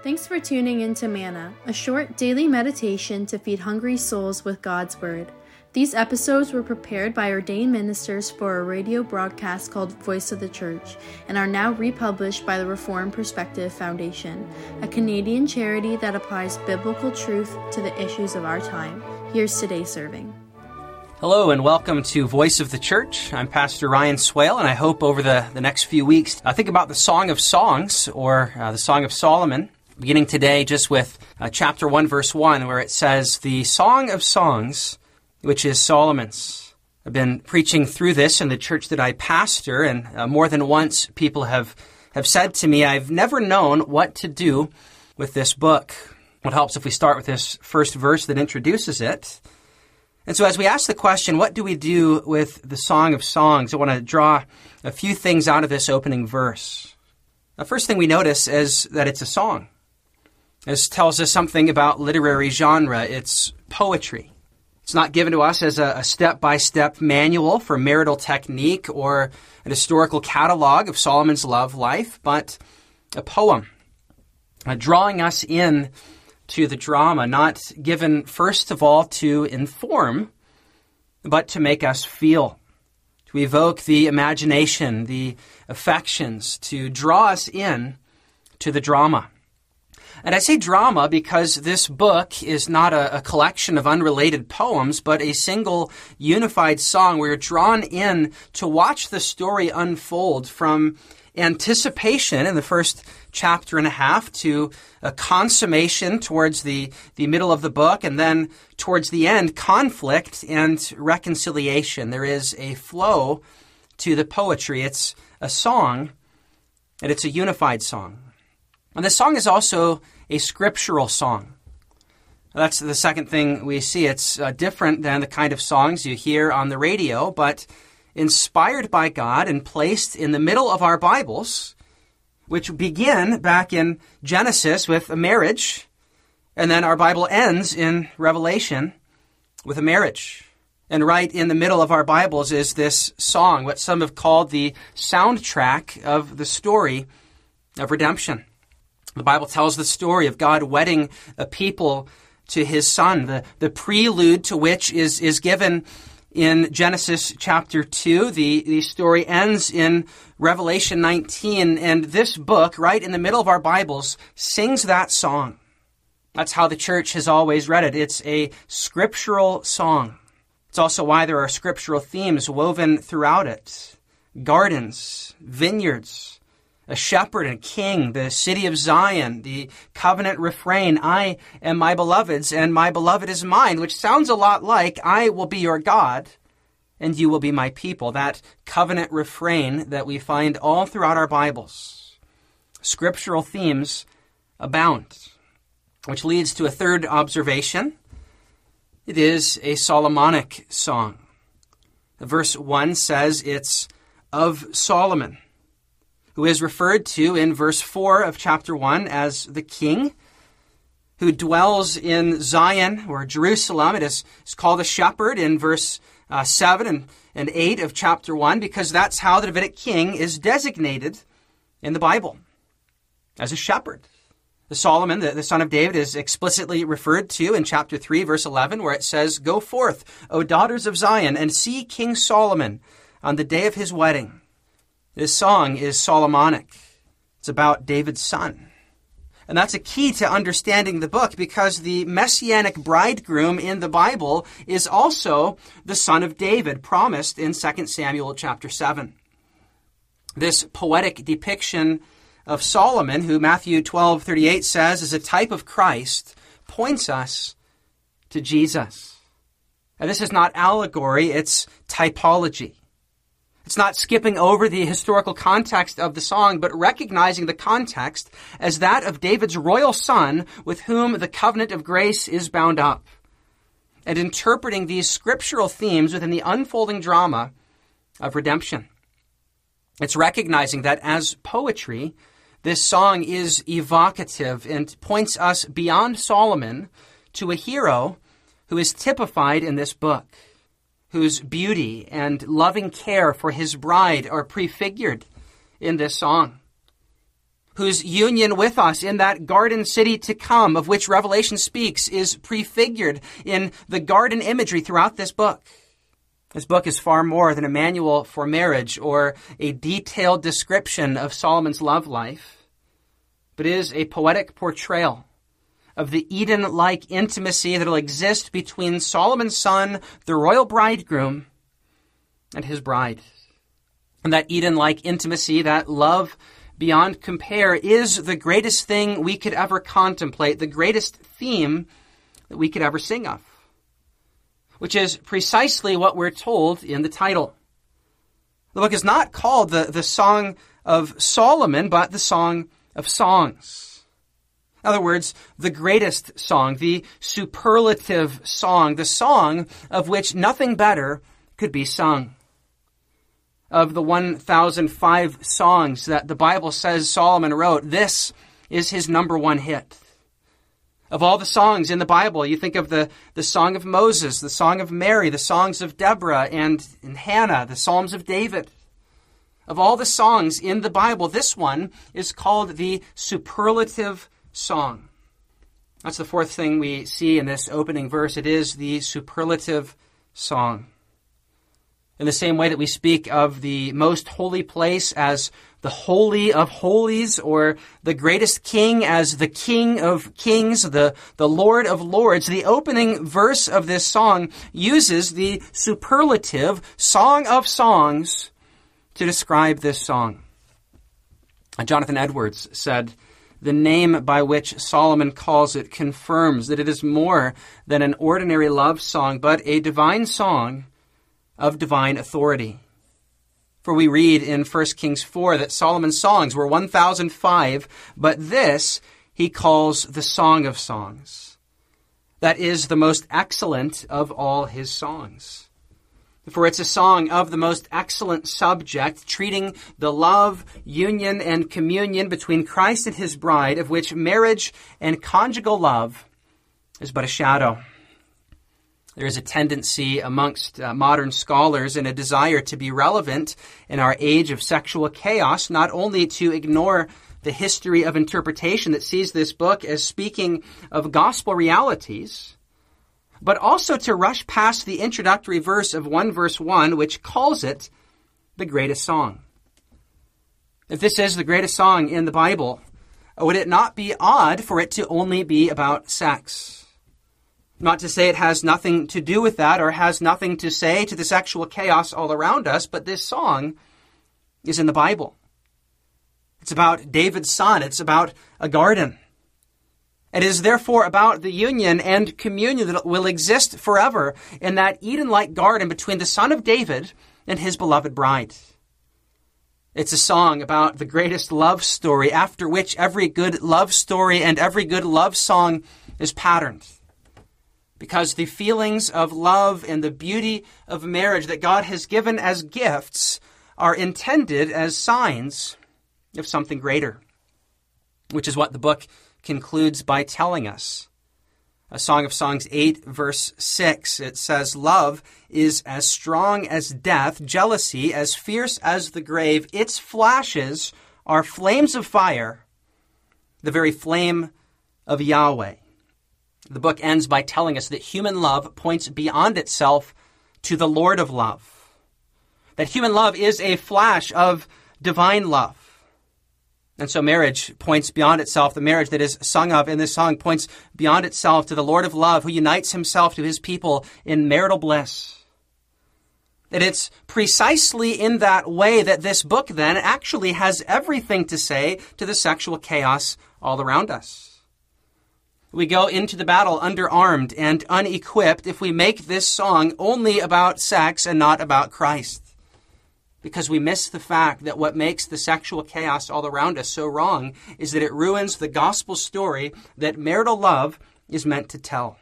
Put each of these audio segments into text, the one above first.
Thanks for tuning in to Manna, a short daily meditation to feed hungry souls with God's Word. These episodes were prepared by ordained ministers for a radio broadcast called Voice of the Church and are now republished by the Reform Perspective Foundation, a Canadian charity that applies biblical truth to the issues of our time. Here's today's serving. Hello and welcome to Voice of the Church. I'm Pastor Ryan Swale, and I hope over the, the next few weeks, uh, think about the Song of Songs or uh, the Song of Solomon, beginning today just with uh, chapter 1, verse 1, where it says, The Song of Songs which is Solomon's. I've been preaching through this in the church that I pastor, and uh, more than once people have, have said to me, I've never known what to do with this book. What helps if we start with this first verse that introduces it? And so, as we ask the question, what do we do with the Song of Songs? I want to draw a few things out of this opening verse. The first thing we notice is that it's a song. This tells us something about literary genre. It's poetry. It's not given to us as a step by step manual for marital technique or an historical catalog of Solomon's love life, but a poem, uh, drawing us in to the drama, not given first of all to inform, but to make us feel, to evoke the imagination, the affections, to draw us in to the drama. And I say drama because this book is not a, a, collection of unrelated poems, but a single unified song. We're drawn in to watch the story unfold from anticipation in the first chapter and a half to a consummation towards the, the middle of the book, and then towards the end, conflict and reconciliation. There is a flow to the poetry. It's a song, and it's a unified song. And this song is also a scriptural song. That's the second thing we see. It's uh, different than the kind of songs you hear on the radio, but inspired by God and placed in the middle of our Bibles, which begin back in Genesis with a marriage, and then our Bible ends in Revelation with a marriage. And right in the middle of our Bibles is this song, what some have called the soundtrack of the story of redemption. The Bible tells the story of God wedding a people to his son, the, the prelude to which is, is given in Genesis chapter 2. The, the story ends in Revelation 19, and this book, right in the middle of our Bibles, sings that song. That's how the church has always read it. It's a scriptural song. It's also why there are scriptural themes woven throughout it gardens, vineyards, a shepherd and king, the city of Zion, the covenant refrain, I am my beloved's and my beloved is mine, which sounds a lot like I will be your God and you will be my people. That covenant refrain that we find all throughout our Bibles. Scriptural themes abound, which leads to a third observation. It is a Solomonic song. Verse 1 says it's of Solomon who is referred to in verse 4 of chapter 1 as the king, who dwells in Zion or Jerusalem. It is, called a shepherd in verse uh, 7 and, and 8 of chapter 1 because that's how the Davidic king is designated in the Bible as a shepherd. The Solomon, the, the, son of David, is explicitly referred to in chapter 3, verse 11, where it says, Go forth, O daughters of Zion, and see King Solomon on the day of his wedding. This song is Solomonic. It's about David's son. And that's a key to understanding the book because the messianic bridegroom in the Bible is also the son of David, promised in 2 Samuel chapter 7. This poetic depiction of Solomon, who Matthew 12:38 says is a type of Christ, points us to Jesus. And this is not allegory, it's typology. It's not skipping over the historical context of the song, but recognizing the context as that of David's royal son with whom the covenant of grace is bound up. And interpreting these scriptural themes within the unfolding drama of redemption. It's recognizing that as poetry, this song is evocative and points us beyond Solomon to a hero who is typified in this book whose beauty and loving care for his bride are prefigured in this song, whose union with us in that garden city to come, of which Revelation speaks, is prefigured in the garden imagery throughout this book. This book is far more than a manual for marriage or a detailed description of Solomon's love life, but is a poetic portrayal of the Eden like intimacy that will exist between Solomon's son, the royal bridegroom, and his bride. And that Eden like intimacy, that love beyond compare, is the greatest thing we could ever contemplate, the greatest theme that we could ever sing of, which is precisely what we're told in the title. The book is not called the, the Song of Solomon, but the Song of Songs. In other words, the greatest song, the superlative song, the song of which nothing better could be sung of the 1,005 songs that the Bible says Solomon wrote, this is his number one hit. Of all the songs in the Bible, you think of the, the Song of Moses, the Song of Mary, the songs of Deborah and, and Hannah, the Psalms of David. Of all the songs in the Bible, this one is called the superlative song. That's the fourth thing we see in this opening verse. It is the superlative song in the same way that we speak of the most holy place as the Holy of Holies, or the greatest king as the King of Kings, the, the Lord of Lords. The opening verse of this song uses the superlative Song of Songs to describe this song. Jonathan Edwards said, the name by which Solomon calls it confirms that it is more than an ordinary love song, but a divine song of divine authority. For we read in 1 Kings 4 that Solomon's songs were 1,005, but this he calls the Song of Songs. That is the most excellent of all his songs. For it's a song of the most excellent subject, treating the love, union, and communion between Christ and his bride, of which marriage and conjugal love is but a shadow. There is a tendency amongst uh, modern scholars and a desire to be relevant in our age of sexual chaos, not only to ignore the history of interpretation that sees this book as speaking of gospel realities, but also to rush past the introductory verse of 1 verse 1, which calls it the greatest song. If this is the greatest song in the Bible, would it not be odd for it to only be about sex? Not to say it has nothing to do with that or has nothing to say to the sexual chaos all around us, but this song is in the Bible. It's about David's son. It's about a garden. It is therefore about the union and communion that will exist forever in that Eden like garden between the son of David and his beloved bride. It's a song about the greatest love story after which every good love story and every good love song is patterned because the feelings of love and the beauty of marriage that God has given as gifts are intended as signs of something greater, which is what the book concludes by telling us. A Song of Songs 8, verse 6, it says, Love is as strong as death, jealousy as fierce as the grave. Its flashes are flames of fire, the very flame of Yahweh. The book ends by telling us that human love points beyond itself to the Lord of love. That human love is a flash of divine love. And so marriage points beyond itself. The marriage that is sung of in this song points beyond itself to the Lord of love who unites himself to his people in marital bliss. That it's precisely in that way that this book then actually has everything to say to the sexual chaos all around us. We go into the battle underarmed and unequipped if we make this song only about sex and not about Christ. Because we miss the fact that what makes the sexual chaos all around us so wrong is that it ruins the gospel story that marital love is meant to tell.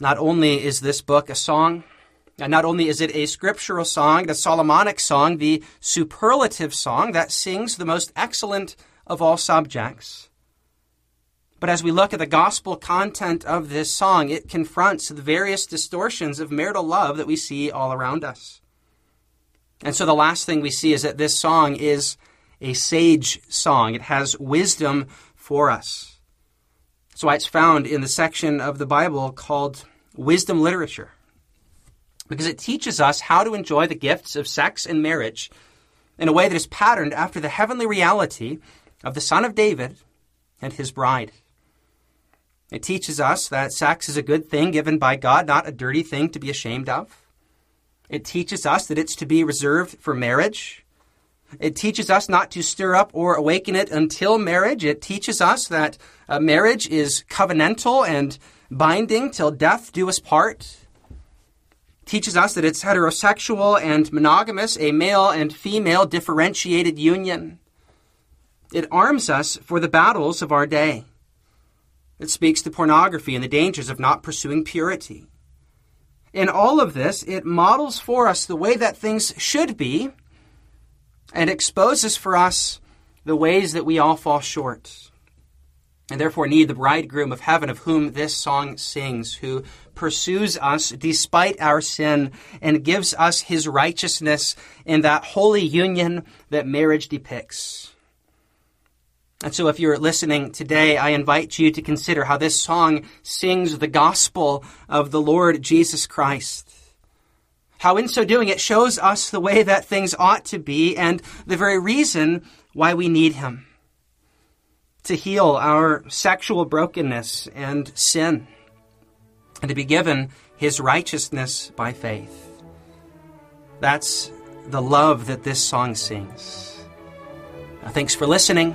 Not only is this book a song, and not only is it a scriptural song, the Solomonic song, the superlative song that sings the most excellent of all subjects, but as we look at the gospel content of this song, it confronts the various distortions of marital love that we see all around us. And so the last thing we see is that this song is a sage song. It has wisdom for us. That's why it's found in the section of the Bible called wisdom literature. Because it teaches us how to enjoy the gifts of sex and marriage in a way that is patterned after the heavenly reality of the Son of David and his bride. It teaches us that sex is a good thing given by God, not a dirty thing to be ashamed of. It teaches us that it's to be reserved for marriage. It teaches us not to stir up or awaken it until marriage. It teaches us that uh, marriage is covenantal and binding till death do us part. It teaches us that it's heterosexual and monogamous, a male and female differentiated union. It arms us for the battles of our day. It speaks to pornography and the dangers of not pursuing purity. In all of this, it models for us the way that things should be and exposes for us the ways that we all fall short and therefore need the bridegroom of heaven of whom this song sings, who pursues us despite our sin and gives us his righteousness in that holy union that marriage depicts. And so, if you're listening today, I invite you to consider how this song sings the gospel of the Lord Jesus Christ. How, in so doing, it shows us the way that things ought to be and the very reason why we need Him to heal our sexual brokenness and sin, and to be given His righteousness by faith. That's the love that this song sings. Thanks for listening